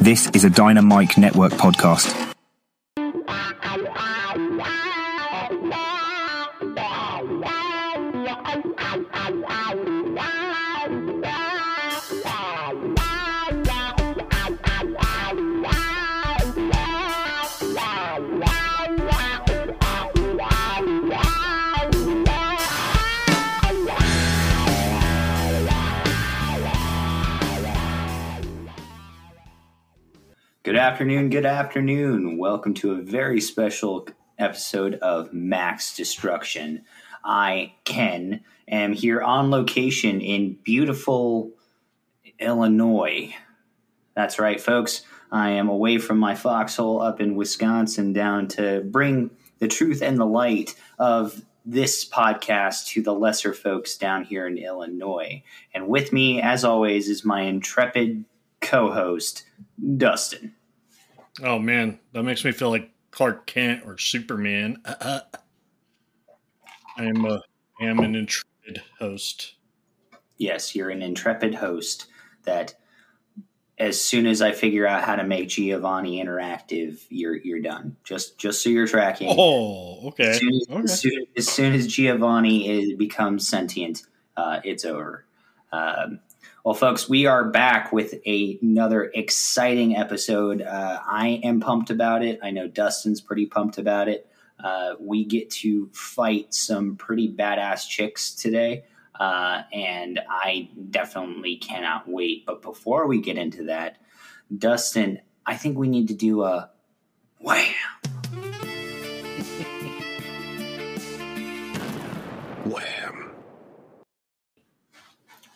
This is a Dynamic Network podcast. Afternoon, good afternoon. Welcome to a very special episode of Max Destruction. I, Ken, am here on location in beautiful Illinois. That's right, folks. I am away from my foxhole up in Wisconsin down to bring the truth and the light of this podcast to the lesser folks down here in Illinois. And with me, as always, is my intrepid co host, Dustin. Oh man, that makes me feel like Clark Kent or Superman. Uh, I am a I am an intrepid host. Yes, you're an intrepid host that as soon as I figure out how to make Giovanni interactive, you're you're done. Just just so you're tracking. Oh, okay. As soon as, okay. as, soon, as, soon as Giovanni is, becomes sentient, uh, it's over. Um, well, folks, we are back with a, another exciting episode. Uh, I am pumped about it. I know Dustin's pretty pumped about it. Uh, we get to fight some pretty badass chicks today, uh, and I definitely cannot wait. But before we get into that, Dustin, I think we need to do a wham.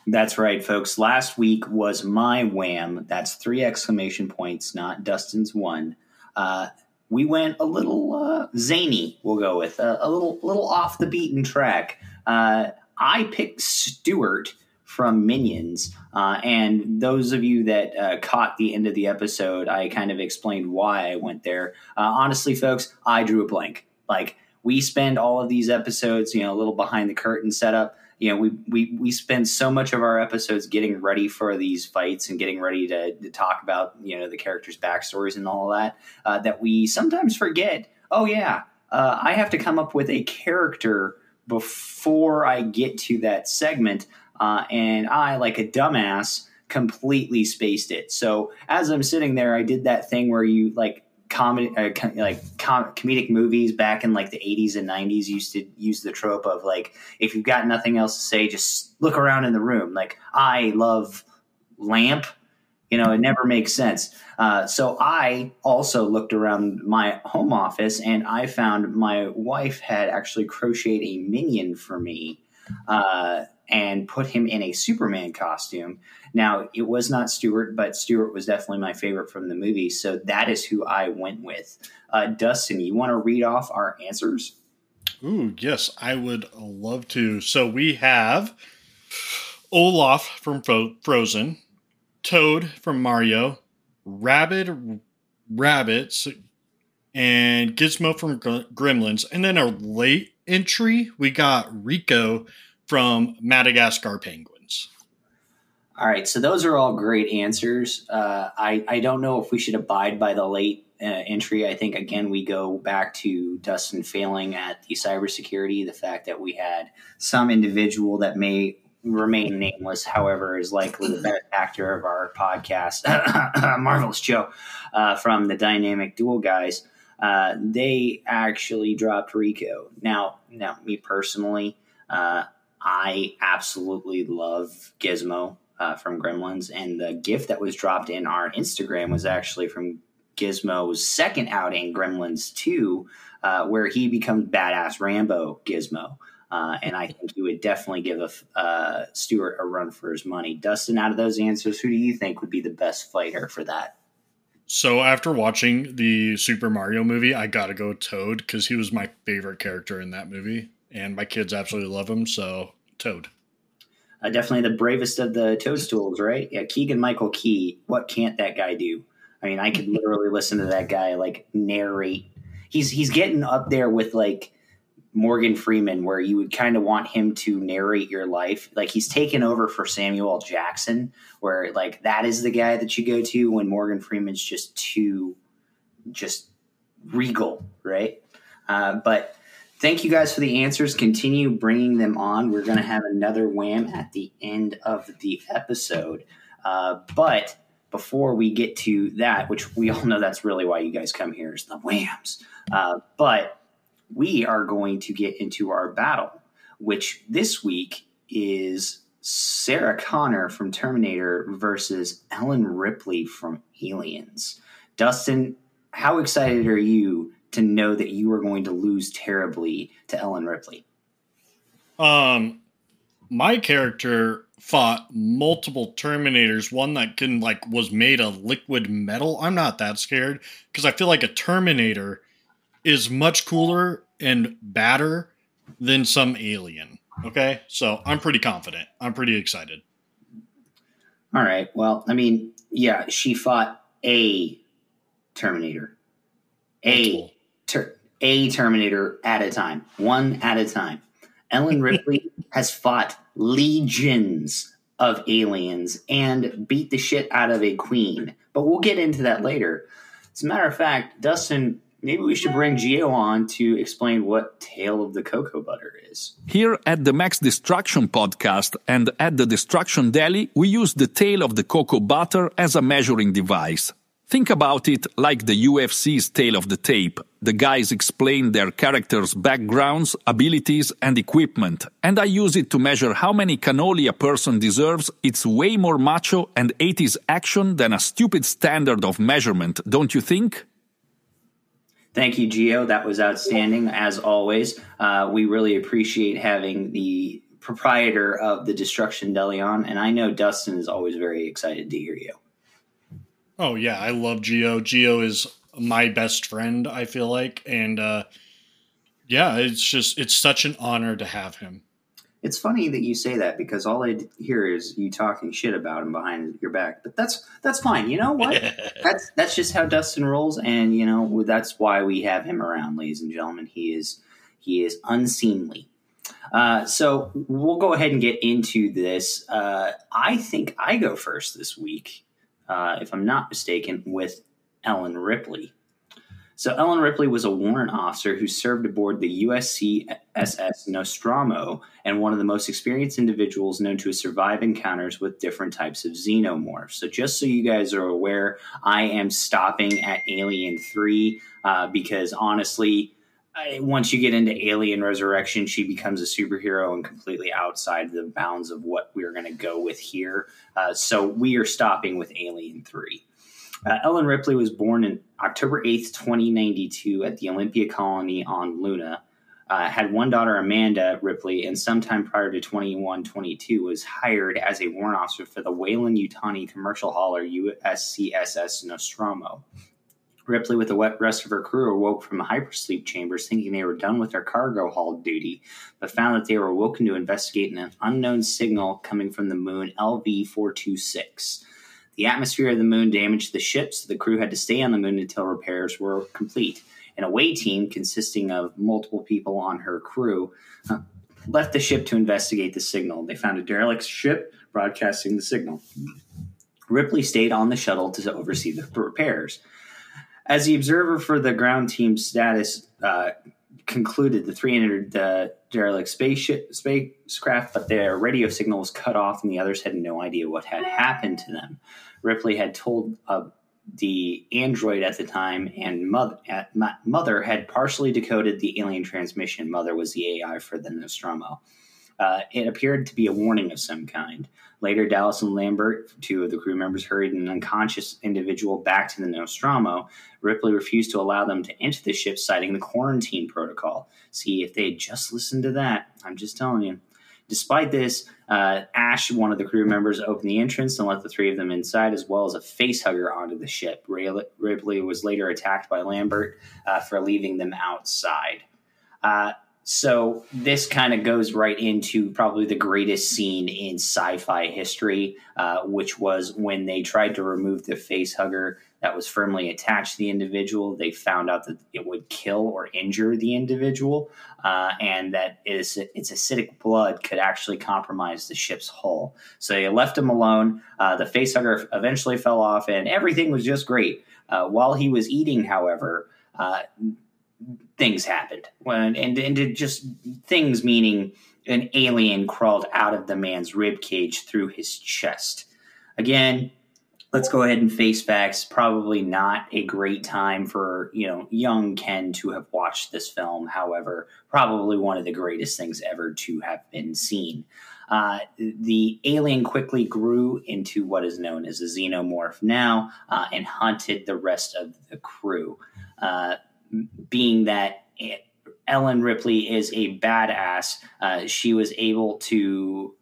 That's right, folks. Last week was my wham. That's three exclamation points, not Dustin's one. Uh, we went a little uh, zany. We'll go with uh, a little, little off the beaten track. Uh, I picked Stuart from Minions, uh, and those of you that uh, caught the end of the episode, I kind of explained why I went there. honestly, folks, I drew a blank. Like we spend all of these episodes, you know, a little behind the curtain setup you know, we, we, we spend so much of our episodes getting ready for these fights and getting ready to, to talk about, you know, the characters' backstories and all that, uh, that we sometimes forget, oh, yeah, uh, I have to come up with a character before I get to that segment. Uh, and I, like a dumbass, completely spaced it. So as I'm sitting there, I did that thing where you like comedy uh, com- like com- comedic movies back in like the 80s and 90s used to use the trope of like if you've got nothing else to say just look around in the room. Like i love lamp you know it never makes sense. Uh, so i also looked around my home office and i found my wife had actually crocheted a minion for me uh, and put him in a Superman costume. Now, it was not Stuart, but Stuart was definitely my favorite from the movie. So that is who I went with. Uh, Dustin, you want to read off our answers? Ooh, yes, I would love to. So we have Olaf from Fro- Frozen, Toad from Mario, Rabbit, Rabbits, and Gizmo from Gr- Gremlins. And then a late entry, we got Rico from Madagascar Penguins. All right, so those are all great answers. Uh, I I don't know if we should abide by the late uh, entry. I think again we go back to Dustin failing at the cybersecurity. The fact that we had some individual that may remain nameless, however, is likely the best actor of our podcast, Marvelous Joe uh, from the Dynamic Duel guys. Uh, they actually dropped Rico. Now, now, me personally, uh, I absolutely love Gizmo uh, from Gremlins, and the gift that was dropped in our Instagram was actually from Gizmo's second outing, Gremlins 2, uh, where he becomes badass Rambo Gizmo. Uh, and I think you would definitely give a, Stuart a run for his money. Dustin, out of those answers, who do you think would be the best fighter for that? So after watching the Super Mario movie, I got to go Toad because he was my favorite character in that movie, and my kids absolutely love him. So Toad. Uh, definitely the bravest of the toadstools, right? Yeah, Keegan Michael Key. What can't that guy do? I mean, I could literally listen to that guy like narrate. He's he's getting up there with like Morgan Freeman, where you would kind of want him to narrate your life. Like he's taken over for Samuel Jackson, where like that is the guy that you go to when Morgan Freeman's just too just regal, right? Uh, but thank you guys for the answers. Continue bringing them on. We're going to have another wham at the end of the episode. Uh, but before we get to that, which we all know that's really why you guys come here, is the whams. Uh, but we are going to get into our battle, which this week is Sarah Connor from Terminator versus Ellen Ripley from Aliens. Dustin, how excited are you to know that you are going to lose terribly to Ellen Ripley? Um, my character fought multiple Terminators, one that can like was made of liquid metal. I'm not that scared because I feel like a Terminator is much cooler and badder than some alien. Okay, so I'm pretty confident. I'm pretty excited. All right. Well, I mean, yeah, she fought a Terminator, a ter- a Terminator at a time, one at a time. Ellen Ripley has fought legions of aliens and beat the shit out of a queen. But we'll get into that later. As a matter of fact, Dustin, maybe we should bring Geo on to explain what Tale of the Cocoa Butter is. Here at the Max Destruction podcast and at the Destruction Deli, we use the tail of the cocoa butter as a measuring device. Think about it like the UFC's tail of the tape. The guys explain their characters' backgrounds, abilities, and equipment, and I use it to measure how many cannoli a person deserves. It's way more macho and 80s action than a stupid standard of measurement, don't you think? Thank you, Geo. That was outstanding, as always. Uh, we really appreciate having the proprietor of the Destruction Deli on, and I know Dustin is always very excited to hear you. Oh yeah, I love Geo. Geo is my best friend, I feel like. And uh yeah, it's just it's such an honor to have him. It's funny that you say that because all I hear is you talking shit about him behind your back. But that's that's fine. You know what? that's that's just how Dustin rolls, and you know that's why we have him around, ladies and gentlemen. He is he is unseemly. Uh, so we'll go ahead and get into this. Uh, I think I go first this week, uh, if I'm not mistaken, with Ellen Ripley. So Ellen Ripley was a warrant officer who served aboard the USCSS Nostromo and one of the most experienced individuals known to survive encounters with different types of xenomorphs. So just so you guys are aware, I am stopping at Alien 3 uh, because honestly, once you get into Alien Resurrection, she becomes a superhero and completely outside the bounds of what we're going to go with here. Uh, so we are stopping with Alien 3. Uh, Ellen Ripley was born in October 8th, 2092, at the Olympia colony on Luna. Uh, had one daughter, Amanda Ripley, and sometime prior to 2122 was hired as a warrant officer for the Weyland-Yutani commercial hauler USCSS Nostromo. Ripley, with the rest of her crew, awoke from hypersleep chambers thinking they were done with their cargo haul duty, but found that they were awoken to investigate an unknown signal coming from the moon LV 426. The atmosphere of the moon damaged the ship, so the crew had to stay on the moon until repairs were complete. An away team, consisting of multiple people on her crew, uh, left the ship to investigate the signal. They found a derelict ship broadcasting the signal. Ripley stayed on the shuttle to oversee the repairs. As the observer for the ground team status uh, concluded, the three entered the derelict spaceship, spacecraft, but their radio signal was cut off, and the others had no idea what had happened to them. Ripley had told uh, the android at the time, and mother, uh, mother had partially decoded the alien transmission. Mother was the AI for the Nostromo. Uh, it appeared to be a warning of some kind. Later, Dallas and Lambert, two of the crew members, hurried an unconscious individual back to the Nostromo. Ripley refused to allow them to enter the ship, citing the quarantine protocol. See, if they had just listened to that, I'm just telling you. Despite this, uh, Ash, one of the crew members, opened the entrance and let the three of them inside, as well as a face hugger onto the ship. Ripley was later attacked by Lambert uh, for leaving them outside. Uh, so this kind of goes right into probably the greatest scene in sci-fi history, uh, which was when they tried to remove the face hugger that was firmly attached to the individual. They found out that it would kill or injure the individual, uh, and that its, its acidic blood could actually compromise the ship's hull. So they left him alone. Uh, the face hugger eventually fell off, and everything was just great. Uh, while he was eating, however, uh, things happened. When and, and just things meaning an alien crawled out of the man's rib cage through his chest. Again, let's go ahead and face facts. Probably not a great time for you know young Ken to have watched this film. However, probably one of the greatest things ever to have been seen. Uh, the alien quickly grew into what is known as a xenomorph now uh, and hunted the rest of the crew. Uh, being that Ellen Ripley is a badass, uh, she was able to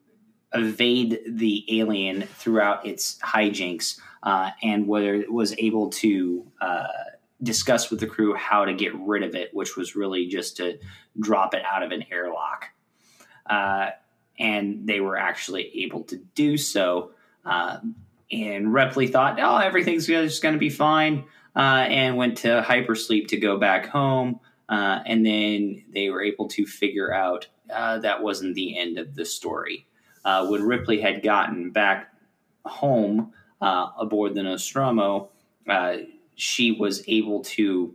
evade the alien throughout its hijinks uh, and whether was able to uh, discuss with the crew how to get rid of it, which was really just to drop it out of an airlock. Uh, and they were actually able to do so. Uh, and Ripley thought, oh, everything's just going to be fine, uh, and went to hypersleep to go back home. Uh, and then they were able to figure out that wasn't the end of the story uh, when Ripley had gotten back home uh, aboard the Nostromo, uh, she was able to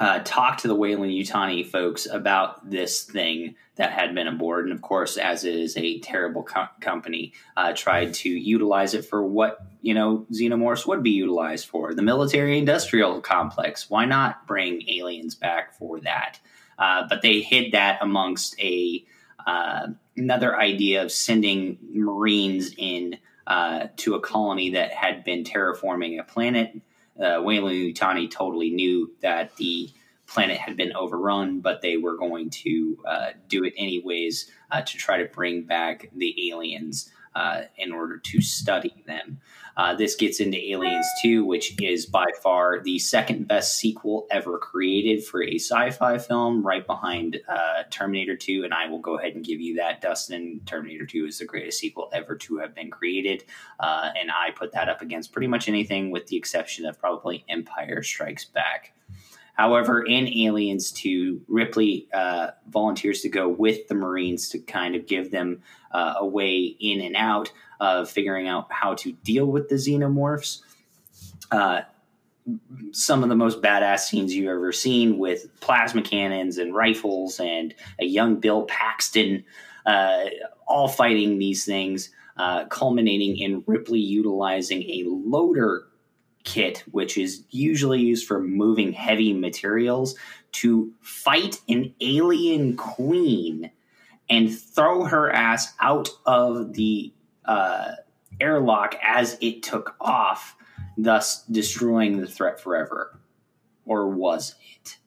uh, talk to the Weyland-Yutani folks about this thing that had been aboard. And of course, as it is a terrible co- company, uh, tried to utilize it for what, you know, xenomorphs would be utilized for the military industrial complex. Why not bring aliens back for that? Uh, but they hid that amongst a uh, another idea of sending Marines in uh, to a colony that had been terraforming a planet. Uh, Weyland-Yutani totally knew that the planet had been overrun, but they were going to uh, do it anyways uh, to try to bring back the aliens uh, in order to study them. Uh, this gets into Aliens 2, which is by far the second best sequel ever created for a sci fi film, right behind uh, Terminator 2. And I will go ahead and give you that, Dustin. Terminator 2 is the greatest sequel ever to have been created. Uh, and I put that up against pretty much anything with the exception of probably Empire Strikes Back. However, in Aliens 2, Ripley uh, volunteers to go with the Marines to kind of give them uh, a way in and out of figuring out how to deal with the xenomorphs. Uh, some of the most badass scenes you've ever seen with plasma cannons and rifles and a young Bill Paxton uh, all fighting these things, uh, culminating in Ripley utilizing a loader kit, which is usually used for moving heavy materials, to fight an alien queen and throw her ass out of the uh, airlock as it took off, thus destroying the threat forever. Or was it?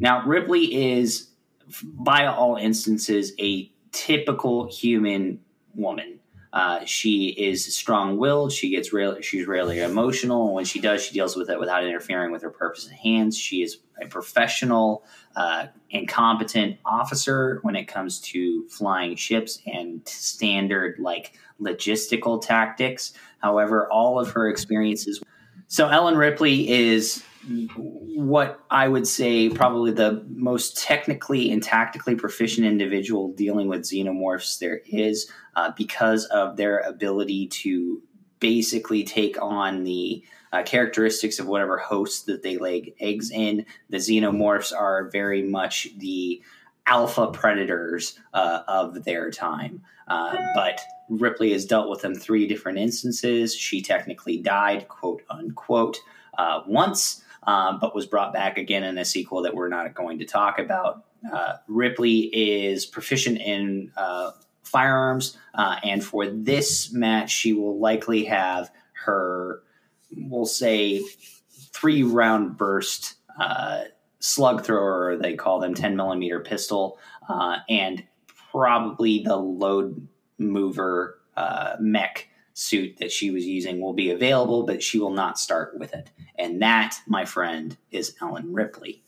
Now, Ripley is, by all instances, a typical human woman. Uh, she is strong-willed. She gets real. She's rarely emotional. And When she does, she deals with it without interfering with her purpose at hands. She is a professional uh, and competent officer when it comes to flying ships and standard like logistical tactics. However, all of her experiences. So Ellen Ripley is what I would say probably the most technically and tactically proficient individual dealing with xenomorphs there is uh, because of their ability to basically take on the uh, characteristics of whatever host that they lay eggs in. The xenomorphs are very much the alpha predators uh, of their time. Uh, but Ripley has dealt with them three different instances. She technically died, quote unquote, uh, once um, but was brought back again in a sequel that we're not going to talk about. Uh, Ripley is proficient in uh, firearms, uh, and for this match, she will likely have her, we'll say, three round burst uh, slug thrower, they call them 10 millimeter pistol, uh, and probably the load mover uh, mech suit that she was using will be available, but she will not start with it. And that, my friend, is Ellen Ripley.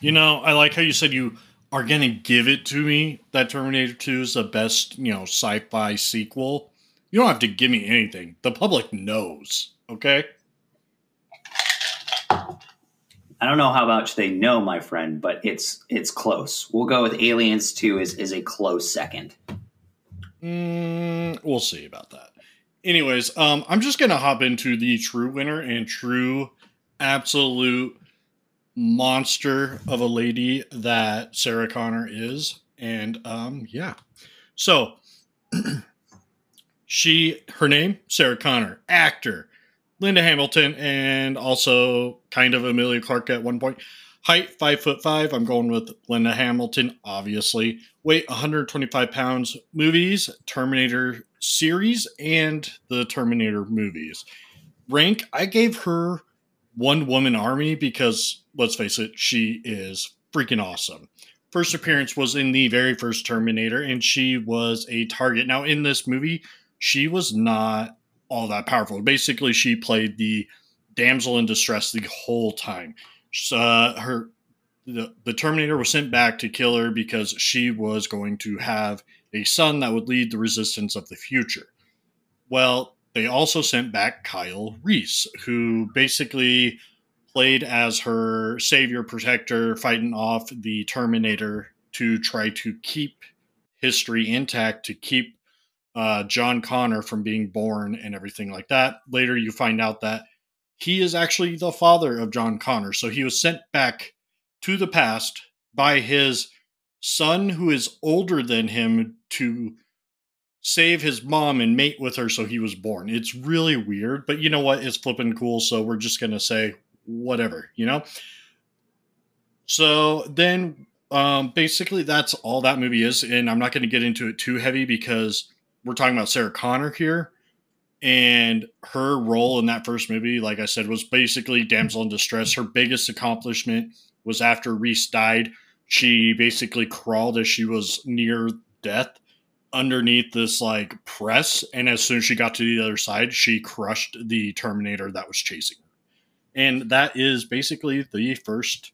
You know, I like how you said you are going to give it to me that Terminator 2 is the best, you know, sci fi sequel. You don't have to give me anything. The public knows, okay? I don't know how much they know, my friend, but it's it's close. We'll go with Aliens 2 is, is a close second. Mm, we'll see about that. Anyways, um, I'm just gonna hop into the true winner and true absolute monster of a lady that Sarah Connor is. And um, yeah. So she her name, Sarah Connor, actor, Linda Hamilton, and also kind of Emilia Clarke at one point. Height five foot five. I'm going with Linda Hamilton, obviously. Weight 125 pounds. Movies, Terminator series, and the Terminator movies. Rank, I gave her one woman army because let's face it, she is freaking awesome. First appearance was in the very first Terminator, and she was a target. Now, in this movie, she was not all that powerful. Basically, she played the damsel in distress the whole time uh, her the, the Terminator was sent back to kill her because she was going to have a son that would lead the resistance of the future. Well, they also sent back Kyle Reese, who basically played as her savior protector, fighting off the Terminator to try to keep history intact, to keep uh, John Connor from being born and everything like that. Later, you find out that he is actually the father of John Connor. So he was sent back to the past by his son, who is older than him, to save his mom and mate with her so he was born. It's really weird, but you know what? It's flipping cool. So we're just going to say whatever, you know? So then um, basically that's all that movie is. And I'm not going to get into it too heavy because we're talking about Sarah Connor here and her role in that first movie, like I said, was basically damsel in distress. Her biggest accomplishment was after Reese died. She basically crawled as she was near death underneath this like press, and as soon as she got to the other side, she crushed the Terminator that was chasing her. And that is basically the first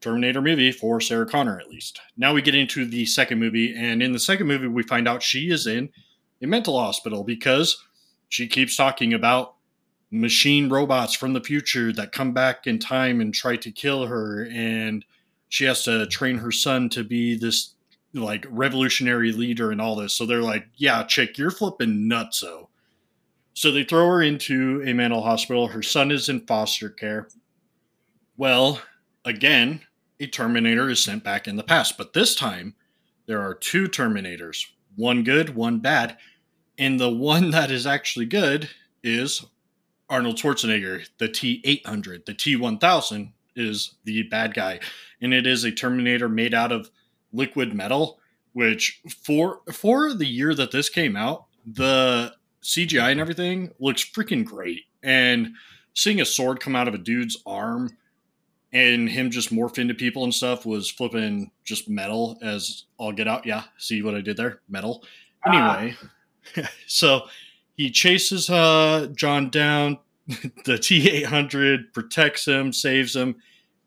Terminator movie for Sarah Connor, at least. Now we get into the second movie, and in the second movie, we find out she is in a mental hospital because she keeps talking about machine robots from the future that come back in time and try to kill her and she has to train her son to be this like revolutionary leader and all this. So they're like yeah chick you're flipping nutso so they throw her into a mental hospital. Her son is in foster care. Well again a terminator is sent back in the past but this time there are two terminators one good one bad and the one that is actually good is Arnold Schwarzenegger, the T 800. The T 1000 is the bad guy. And it is a Terminator made out of liquid metal, which for for the year that this came out, the CGI and everything looks freaking great. And seeing a sword come out of a dude's arm and him just morph into people and stuff was flipping just metal as I'll get out. Yeah, see what I did there? Metal. Ah. So he chases uh, John down. the T 800 protects him, saves him,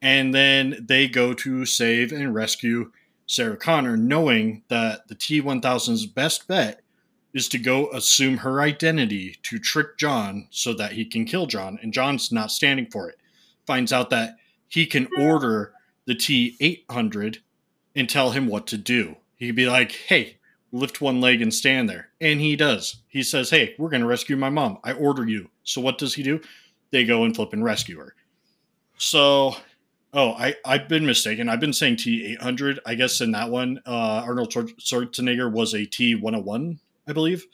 and then they go to save and rescue Sarah Connor, knowing that the T 1000's best bet is to go assume her identity to trick John so that he can kill John. And John's not standing for it. Finds out that he can order the T 800 and tell him what to do. He'd be like, hey, lift one leg and stand there. And he does. He says, Hey, we're going to rescue my mom. I order you. So what does he do? They go and flip and rescue her. So, oh, I, I've been mistaken. I've been saying T 800. I guess in that one, uh, Arnold Schwarzenegger was a T 101, I believe.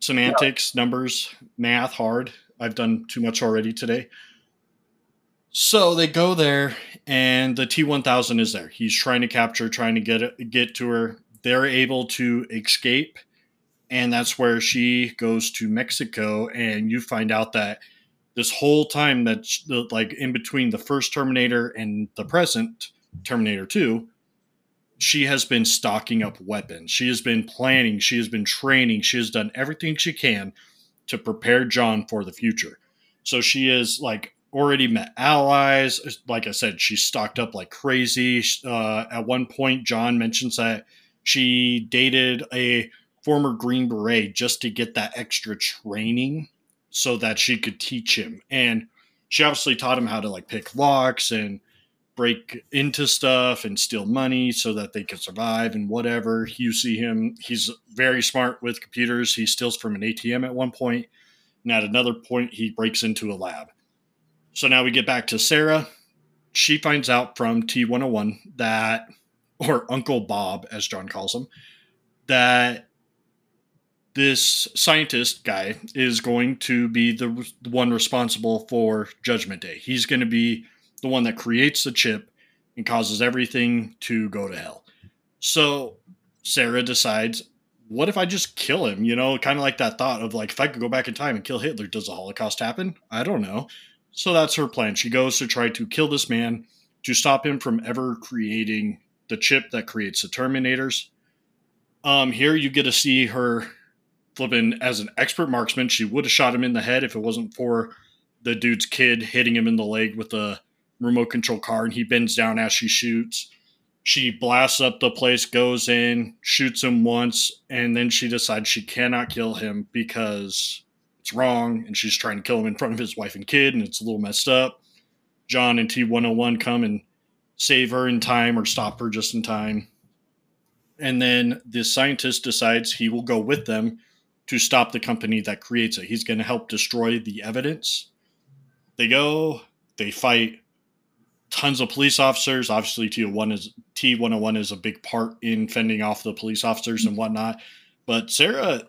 Semantics, yeah. numbers, math, hard. I've done too much already today. So they go there, and the T one thousand is there. He's trying to capture, trying to get get to her they're able to escape and that's where she goes to Mexico and you find out that this whole time that like in between the first Terminator and the present Terminator 2 she has been stocking up weapons she has been planning she has been training she has done everything she can to prepare John for the future so she is like already met allies. Like I said, she's stocked up like crazy. Uh, at one point, John mentions that she dated a former Green Beret just to get that extra training so that she could teach him. And she obviously taught him how to like pick locks and break into stuff and steal money so that they could survive and whatever. You see him, he's very smart with computers. He steals from an ATM at one point, and at another point, he breaks into a lab. So now we get back to Sarah. She finds out from T101 that, or Uncle Bob, as John calls him, that this scientist guy is going to be the one responsible for Judgment Day. He's going to be the one that creates the chip and causes everything to go to hell. So Sarah decides, what if I just kill him? You know, kind of like that thought of like, if I could go back in time and kill Hitler, does the Holocaust happen? I don't know. So that's her plan. She goes to try to kill this man to stop him from ever creating the chip that creates the Terminators. Um, here you get to see her flipping as an expert marksman. She would have shot him in the head if it wasn't for the dude's kid hitting him in the leg with a remote control car, and he bends down as she shoots. She blasts up the place, goes in, shoots him once, and then she decides she cannot kill him because it's wrong, and she's trying to kill him in front of his wife and kid, and it's a little messed up. John and T101 come and save her in time or stop her just in time. And then the scientist decides he will go with them to stop the company that creates it. He's going to help destroy the evidence. They go, they fight tons of police officers. Obviously, T1 is T101 is a big part in fending off the police officers and whatnot. But Sarah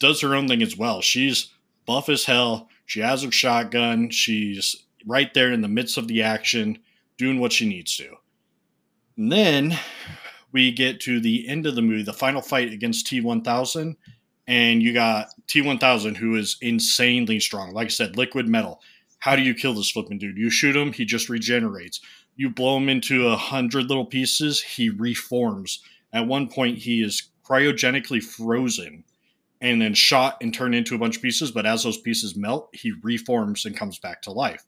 does her own thing as well. She's buff as hell. She has her shotgun. She's right there in the midst of the action, doing what she needs to. And then we get to the end of the movie, the final fight against T1000 and you got T1000 who is insanely strong. Like I said, liquid metal. How do you kill this flipping dude? You shoot him, he just regenerates. You blow him into a hundred little pieces, he reforms. At one point, he is cryogenically frozen and then shot and turned into a bunch of pieces. But as those pieces melt, he reforms and comes back to life.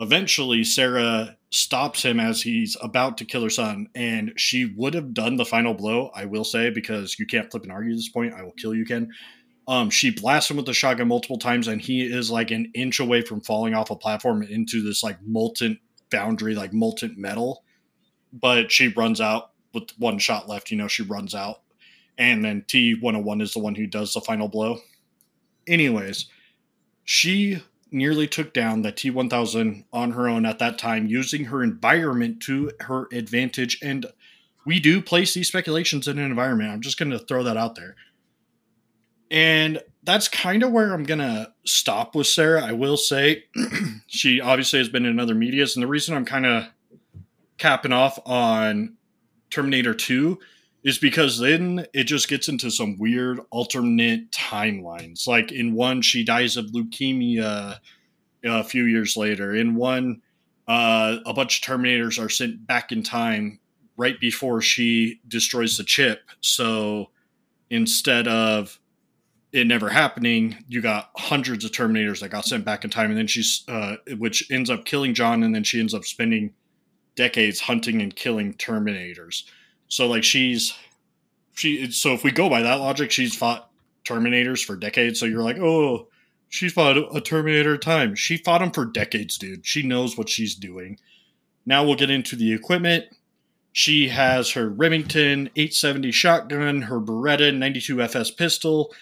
Eventually, Sarah stops him as he's about to kill her son, and she would have done the final blow, I will say, because you can't flip and argue at this point. I will kill you, Ken. Um, she blasts him with the shotgun multiple times, and he is like an inch away from falling off a platform into this like molten foundry, like molten metal. But she runs out with one shot left. You know, she runs out, and then T101 is the one who does the final blow. Anyways, she nearly took down the T 1000 on her own at that time, using her environment to her advantage. And we do place these speculations in an environment. I'm just going to throw that out there. And that's kind of where I'm going to stop with Sarah. I will say she obviously has been in other medias. And the reason I'm kind of capping off on Terminator 2 is because then it just gets into some weird alternate timelines. Like in one, she dies of leukemia a few years later. In one, uh, a bunch of Terminators are sent back in time right before she destroys the chip. So instead of it never happening, you got hundreds of Terminators that got sent back in time, and then she's, uh, which ends up killing John, and then she ends up spending decades hunting and killing Terminators. So like she's she so if we go by that logic, she's fought Terminators for decades. So you're like, oh, she fought a Terminator time. She fought them for decades, dude. She knows what she's doing. Now we'll get into the equipment. She has her Remington 870 shotgun, her Beretta 92 FS pistol.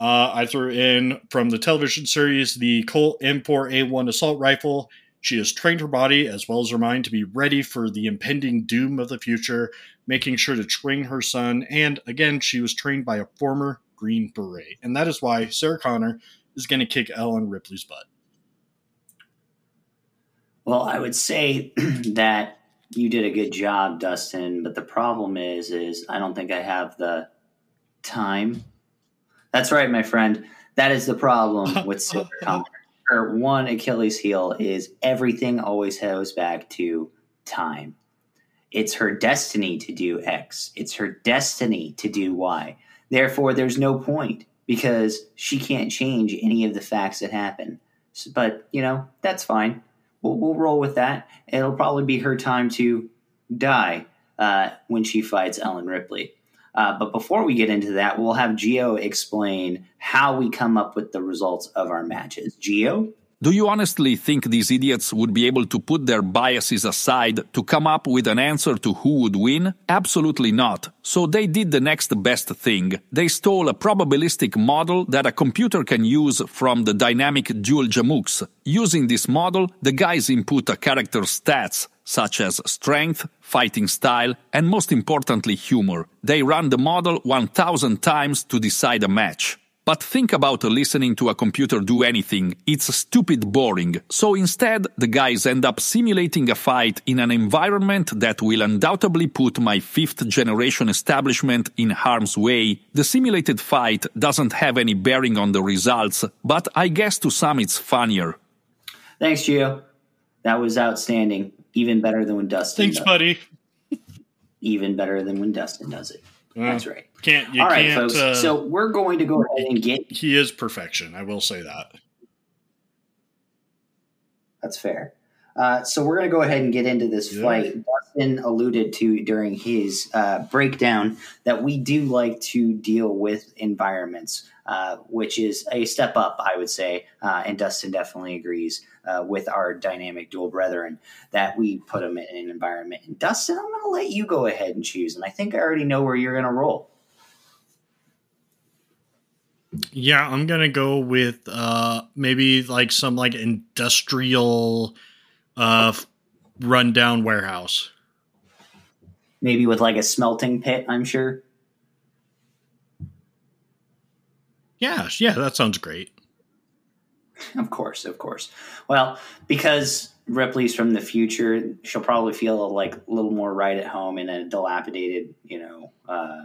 Uh, I threw in from the television series the Colt M4A1 assault rifle she has trained her body as well as her mind to be ready for the impending doom of the future, making sure to train her son. And again, she was trained by a former Green Beret. And that is why Sarah Connor is going to kick Ellen Ripley's butt. Well, I would say that you did a good job, Dustin, but the problem is is I don't think I have the time. That's right, my friend. That is the problem with Sarah Connor her one Achilles heel is everything always goes back to time. It's her destiny to do X. It's her destiny to do Y. Therefore, there's no point because she can't change any of the facts that happen. But, you know, that's fine. we'll, we'll roll with that. It'll probably be her time to die uh, when she fights Ellen Ripley. Uh, but before we get into that, we'll have Geo explain how we come up with the results of our matches. Geo? Do you honestly think these idiots would be able to put their biases aside to come up with an answer to who would win? Absolutely not. So they did the next best thing. They stole a probabilistic model that a computer can use from the dynamic dual Jamooks. Using this model, the guys input a character's stats, such as strength, fighting style, and most importantly, humor. They run the model 1000 times to decide a match. But think about listening to a computer do anything. It's stupid boring. So instead, the guys end up simulating a fight in an environment that will undoubtedly put my fifth generation establishment in harm's way. The simulated fight doesn't have any bearing on the results, but I guess to some it's funnier. Thanks, Geo. That was outstanding. Even better than when Dustin. Thanks, does. buddy. Even better than when Dustin does it. That's right. Can't you All right, can't? folks. uh, so we're going to go ahead and get. he is perfection. I will say that. That's fair. Uh, so we're going to go ahead and get into this Yeah. fight. Dustin alluded to during his uh, breakdown that we do like to deal with environments, uh, which is a step up, I would say. Uh, and Dustin definitely agrees uh, with our dynamic dual brethren that we put them in an environment. And Dustin, I'm going to let you go ahead and choose. And I think I already know where you're going to roll. Yeah, I'm gonna go with uh maybe like some like industrial uh rundown warehouse. Maybe with like a smelting pit, I'm sure. Yeah, yeah, that sounds great. Of course, of course. Well, because Ripley's from the future, she'll probably feel like a little more right at home in a dilapidated, you know, uh,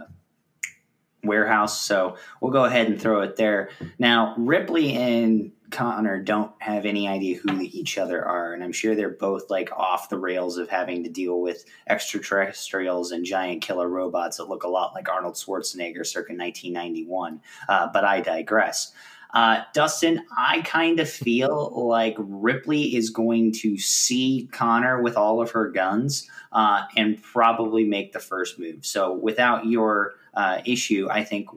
warehouse. So we'll go ahead and throw it there. Now, Ripley and Connor don't have any idea who each other are, and I'm sure they're both like off the rails of having to deal with extraterrestrials and giant killer robots that look a lot like Arnold Schwarzenegger circa 1991. Uh, but I digress. Uh, Dustin, I kind of feel like Ripley is going to see Connor with all of her guns uh, and probably make the first move. So, without your uh, issue, I think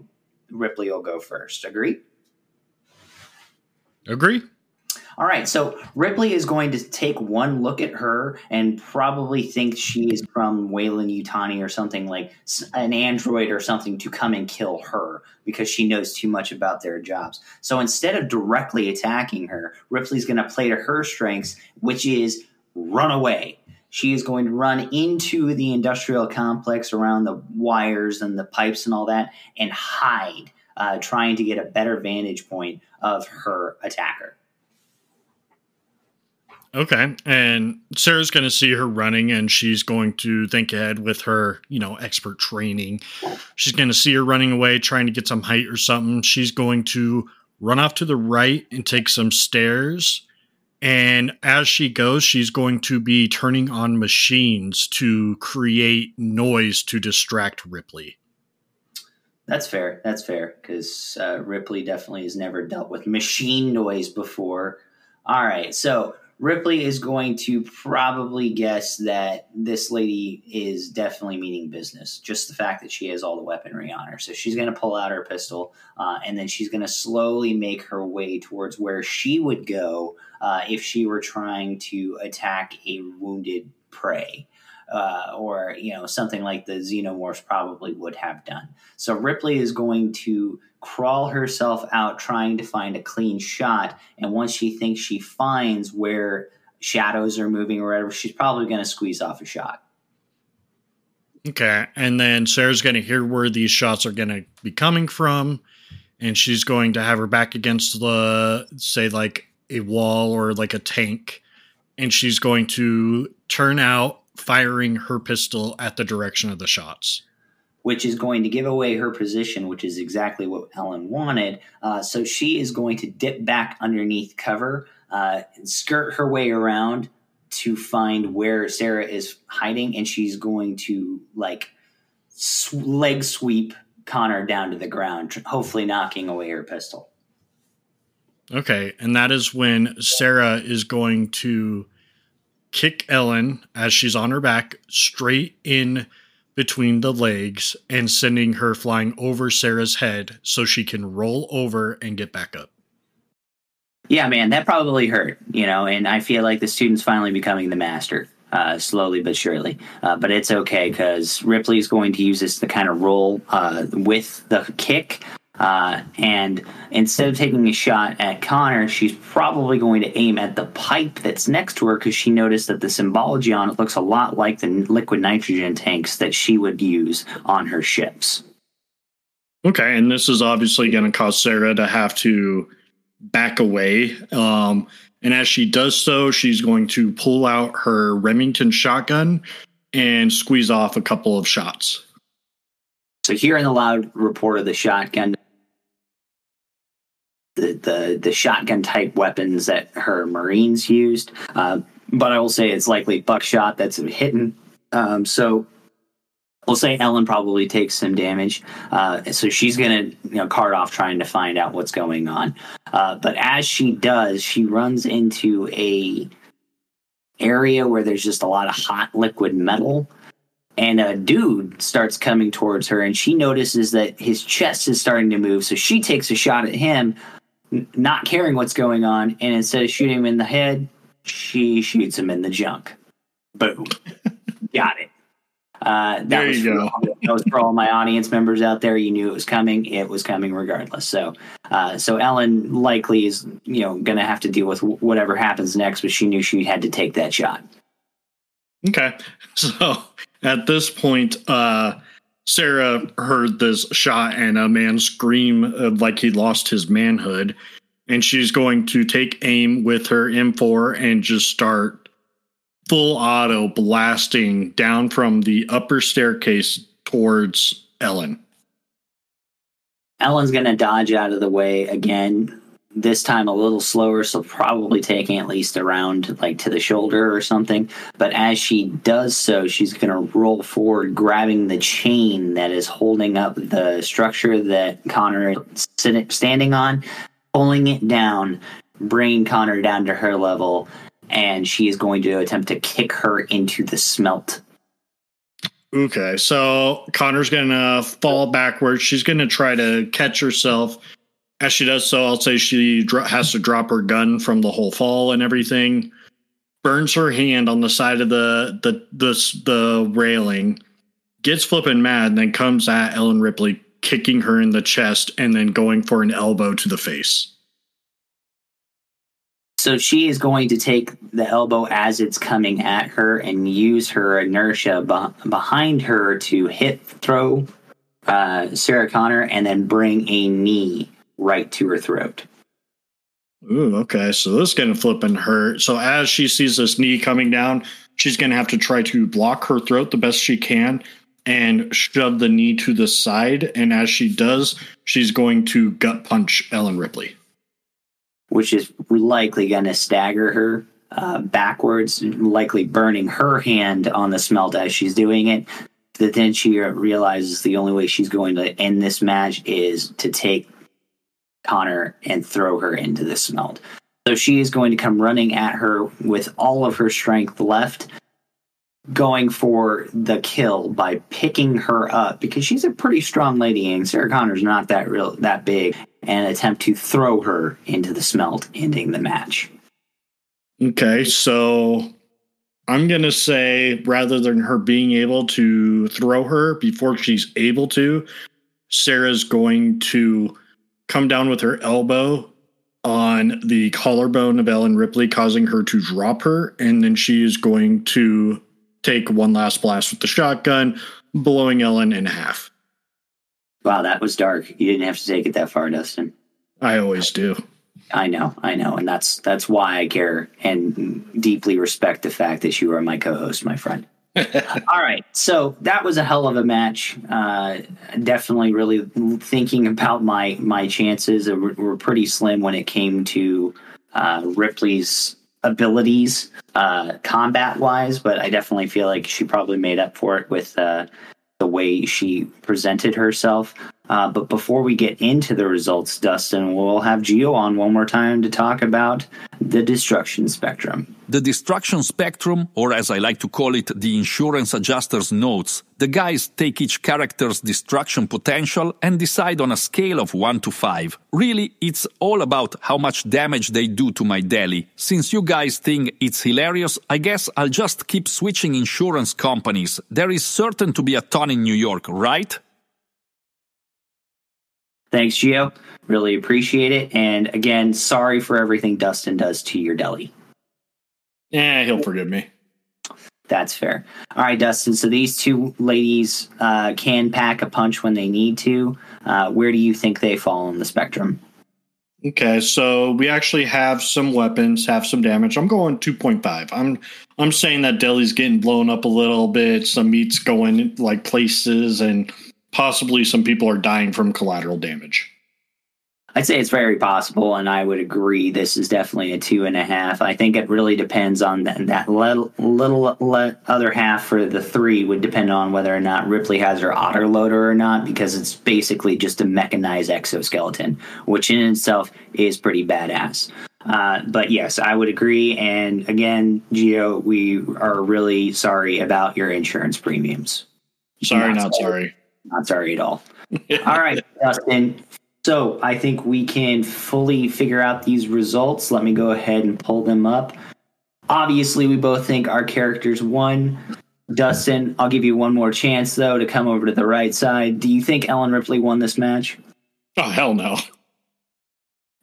Ripley will go first. Agree? Agree? All right, so Ripley is going to take one look at her and probably think she is from Weyland-Yutani or something like an android or something to come and kill her because she knows too much about their jobs. So instead of directly attacking her, Ripley's going to play to her strengths, which is run away. She is going to run into the industrial complex around the wires and the pipes and all that and hide, uh, trying to get a better vantage point of her attacker. Okay. And Sarah's going to see her running and she's going to think ahead with her, you know, expert training. She's going to see her running away, trying to get some height or something. She's going to run off to the right and take some stairs. And as she goes, she's going to be turning on machines to create noise to distract Ripley. That's fair. That's fair because uh, Ripley definitely has never dealt with machine noise before. All right, so Ripley is going to probably guess that this lady is definitely meaning business. Just the fact that she has all the weaponry on her, so she's going to pull out her pistol uh, and then she's going to slowly make her way towards where she would go uh, if she were trying to attack a wounded prey uh, or you know something like the xenomorphs probably would have done. So Ripley is going to crawl herself out trying to find a clean shot, and once she thinks she finds where shadows are moving or whatever, she's probably going to squeeze off a shot. Okay. And then Sarah's going to hear where these shots are going to be coming from. And she's going to have her back against the, say, like a wall or like a tank. And she's going to turn out firing her pistol at the direction of the shots. Which is going to give away her position, which is exactly what Ellen wanted. Uh, so she is going to dip back underneath cover, uh, and skirt her way around to find where Sarah is hiding, and she's going to like sw- leg sweep Connor down to the ground, hopefully knocking away her pistol. Okay. And that is when Sarah is going to kick Ellen as she's on her back straight in between the legs and sending her flying over Sarah's head so she can roll over and get back up. Yeah, man, that probably hurt, you know, and I feel like the student's finally becoming the master, uh, slowly but surely. Uh, but it's okay because Ripley's going to use this to kind of roll uh, with the kick. Uh, and instead of taking a shot at Connor, she's probably going to aim at the pipe that's next to her because she noticed that the symbology on it looks a lot like the liquid nitrogen tanks that she would use on her ships. Okay, and this is obviously going to cause Sarah to have to back away. Um, and as she does so, she's going to pull out her Remington shotgun and squeeze off a couple of shots. So, hearing the loud report of the shotgun, the the, the shotgun type weapons that her Marines used, uh, but I will say it's likely buckshot that's hitting. Um, so we'll say Ellen probably takes some damage. Uh, so she's going to you know cart off trying to find out what's going on. Uh, but as she does, she runs into a area where there's just a lot of hot liquid metal. And a dude starts coming towards her, and she notices that his chest is starting to move. So she takes a shot at him, n- not caring what's going on. And instead of shooting him in the head, she shoots him in the junk. Boom. Got it. Uh, that There was you for go. all, that was for all my audience members out there. You knew it was coming. It was coming regardless. So, uh, so Ellen likely is you know going to have to deal with wh- whatever happens next, but she knew she had to take that shot. Okay. So at this point, uh, Sarah heard this shot and a man scream like he lost his manhood. And she's going to take aim with her M4 and just start full auto blasting down from the upper staircase towards Ellen. Ellen's going to dodge out of the way again. This time a little slower, so probably taking at least around like to the shoulder or something. But as she does so, she's going to roll forward, grabbing the chain that is holding up the structure that Connor is standing on, pulling it down, bringing Connor down to her level, and she is going to attempt to kick her into the smelt. Okay, so Connor's gonna fall backwards. She's gonna try to catch herself. As she does so, I'll say she dro- has to drop her gun from the whole fall and everything. Burns her hand on the side of the the the, the railing. Gets flipping mad, and then comes at Ellen Ripley, kicking her in the chest, and then going for an elbow to the face. So she is going to take the elbow as it's coming at her and use her inertia be- behind her to hit throw uh, Sarah Connor and then bring a knee right to her throat. Ooh, okay. So this is gonna flip and hurt. So as she sees this knee coming down, she's gonna have to try to block her throat the best she can and shove the knee to the side. And as she does, she's going to gut punch Ellen Ripley. which is likely going to stagger her uh, backwards, likely burning her hand on the smelt as she's doing it. But then she realizes the only way she's going to end this match is to take Connor and throw her into the smelt. So she is going to come running at her with all of her strength left, going for the kill by picking her up because she's a pretty strong lady and Sarah Connor's not that real that big and attempt to throw her into the smelt, ending the match. Okay, so I'm gonna say rather than her being able to throw her before she's able to, Sarah's going to come down with her elbow on the collarbone of Ellen Ripley, causing her to drop her, and then she is going to take one last blast with the shotgun, blowing Ellen in half. Wow, that was dark. You didn't have to take it that far, Dustin. I always do. I know, I know, and that's that's why I care and deeply respect the fact that you are my co-host, my friend. All right, so that was a hell of a match. Uh, definitely, really thinking about my my chances were, were pretty slim when it came to uh, Ripley's abilities, uh, combat wise. But I definitely feel like she probably made up for it with uh, the way she presented herself. Uh, but before we get into the results, Dustin, we'll have Geo on one more time to talk about the destruction spectrum. The destruction spectrum, or as I like to call it, the insurance adjuster's notes, the guys take each character's destruction potential and decide on a scale of 1 to 5. Really, it's all about how much damage they do to my deli. Since you guys think it's hilarious, I guess I'll just keep switching insurance companies. There is certain to be a ton in New York, right? Thanks, Geo. Really appreciate it. And again, sorry for everything Dustin does to your deli. Yeah, he'll forgive me. That's fair. All right, Dustin. So these two ladies uh, can pack a punch when they need to. Uh, where do you think they fall on the spectrum? Okay, so we actually have some weapons, have some damage. I'm going 2.5. I'm I'm saying that Deli's getting blown up a little bit. Some meat's going like places, and possibly some people are dying from collateral damage. I'd say it's very possible, and I would agree. This is definitely a two and a half. I think it really depends on that, that little, little le- other half for the three would depend on whether or not Ripley has her power loader or not, because it's basically just a mechanized exoskeleton, which in itself is pretty badass. Uh, but yes, I would agree. And again, Geo, we are really sorry about your insurance premiums. Sorry, not, not sorry. sorry. Not sorry at all. all right, Dustin. So I think we can fully figure out these results. Let me go ahead and pull them up. Obviously, we both think our characters won. Dustin, I'll give you one more chance though to come over to the right side. Do you think Ellen Ripley won this match? Oh hell no.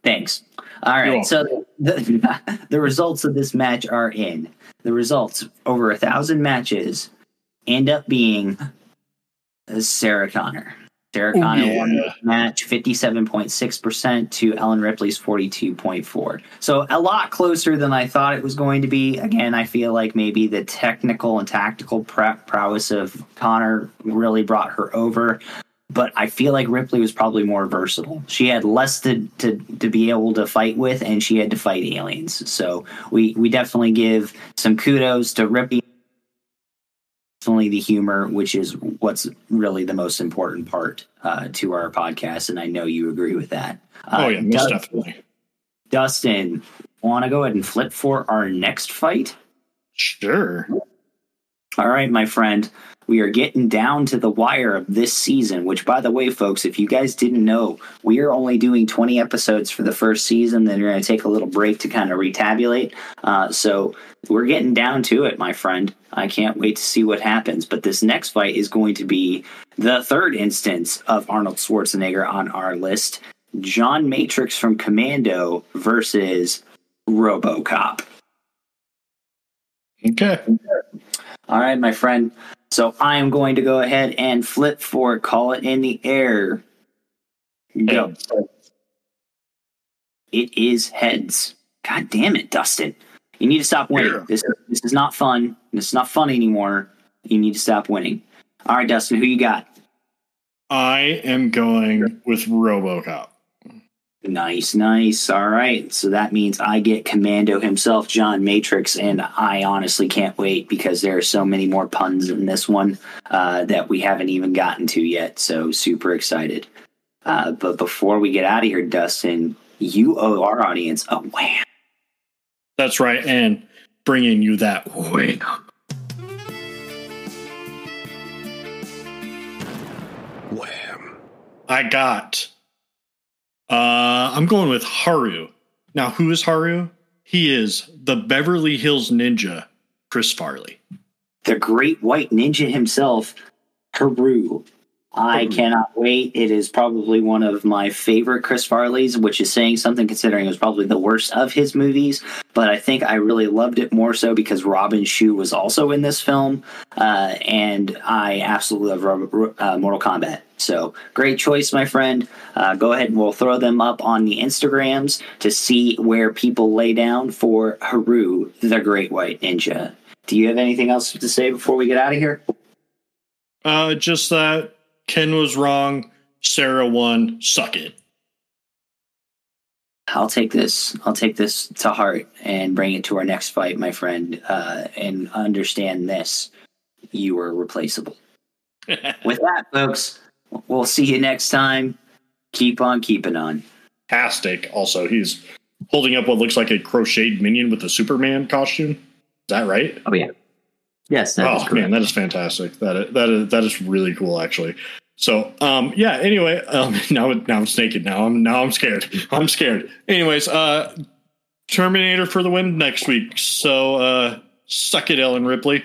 Thanks. All right. So the, the results of this match are in. The results over a thousand matches end up being Sarah Connor. Sarah Connor yeah. won the match 57.6% to Ellen Ripley's 42.4. So a lot closer than I thought it was going to be. Again, I feel like maybe the technical and tactical prowess of Connor really brought her over. But I feel like Ripley was probably more versatile. She had less to, to, to be able to fight with, and she had to fight aliens. So we, we definitely give some kudos to Ripley definitely the humor, which is what's really the most important part uh, to our podcast, and I know you agree with that. Uh, oh yeah, most Dustin, definitely. Dustin, want to go ahead and flip for our next fight? Sure. All right, my friend we are getting down to the wire of this season, which, by the way, folks, if you guys didn't know, we are only doing 20 episodes for the first season. Then we're going to take a little break to kind of retabulate. Uh, so we're getting down to it, my friend. I can't wait to see what happens. But this next fight is going to be the third instance of Arnold Schwarzenegger on our list John Matrix from Commando versus Robocop. Okay. All right, my friend. So I am going to go ahead and flip for it. Call it in the air. Go. It is heads. God damn it, Dustin. You need to stop winning. This, this is not fun. This is not fun anymore. You need to stop winning. All right, Dustin, who you got? I am going with Robocop. Nice, nice. All right. So that means I get Commando himself, John Matrix, and I honestly can't wait because there are so many more puns in this one uh, that we haven't even gotten to yet. So super excited. Uh, but before we get out of here, Dustin, you owe our audience a wham. That's right. And bringing you that wham. Wham. I got uh, I'm going with Haru. Now, who is Haru? He is the Beverly Hills Ninja, Chris Farley. The great white ninja himself, Haru. I cannot wait. It is probably one of my favorite Chris Farley's, which is saying something considering it was probably the worst of his movies. But I think I really loved it more so because Robin Shou was also in this film, uh, and I absolutely love uh, Mortal Kombat. So great choice, my friend. Uh, go ahead and we'll throw them up on the Instagrams to see where people lay down for Haru, the Great White Ninja. Do you have anything else to say before we get out of here? Uh, just that Ken was wrong. Sarah won. Suck it. I'll take this. I'll take this to heart and bring it to our next fight, my friend, uh, and understand this. You were replaceable. With that, folks, We'll see you next time. Keep on keeping on. Fantastic. Also, he's holding up what looks like a crocheted minion with a Superman costume. Is that right? Oh yeah. Yes. Oh man, that is fantastic. That is, that is that is really cool, actually. So, um, yeah. Anyway, um, now now I'm naked. Now I'm now I'm scared. I'm scared. Anyways, uh, Terminator for the win next week. So, uh, suck it, Ellen Ripley.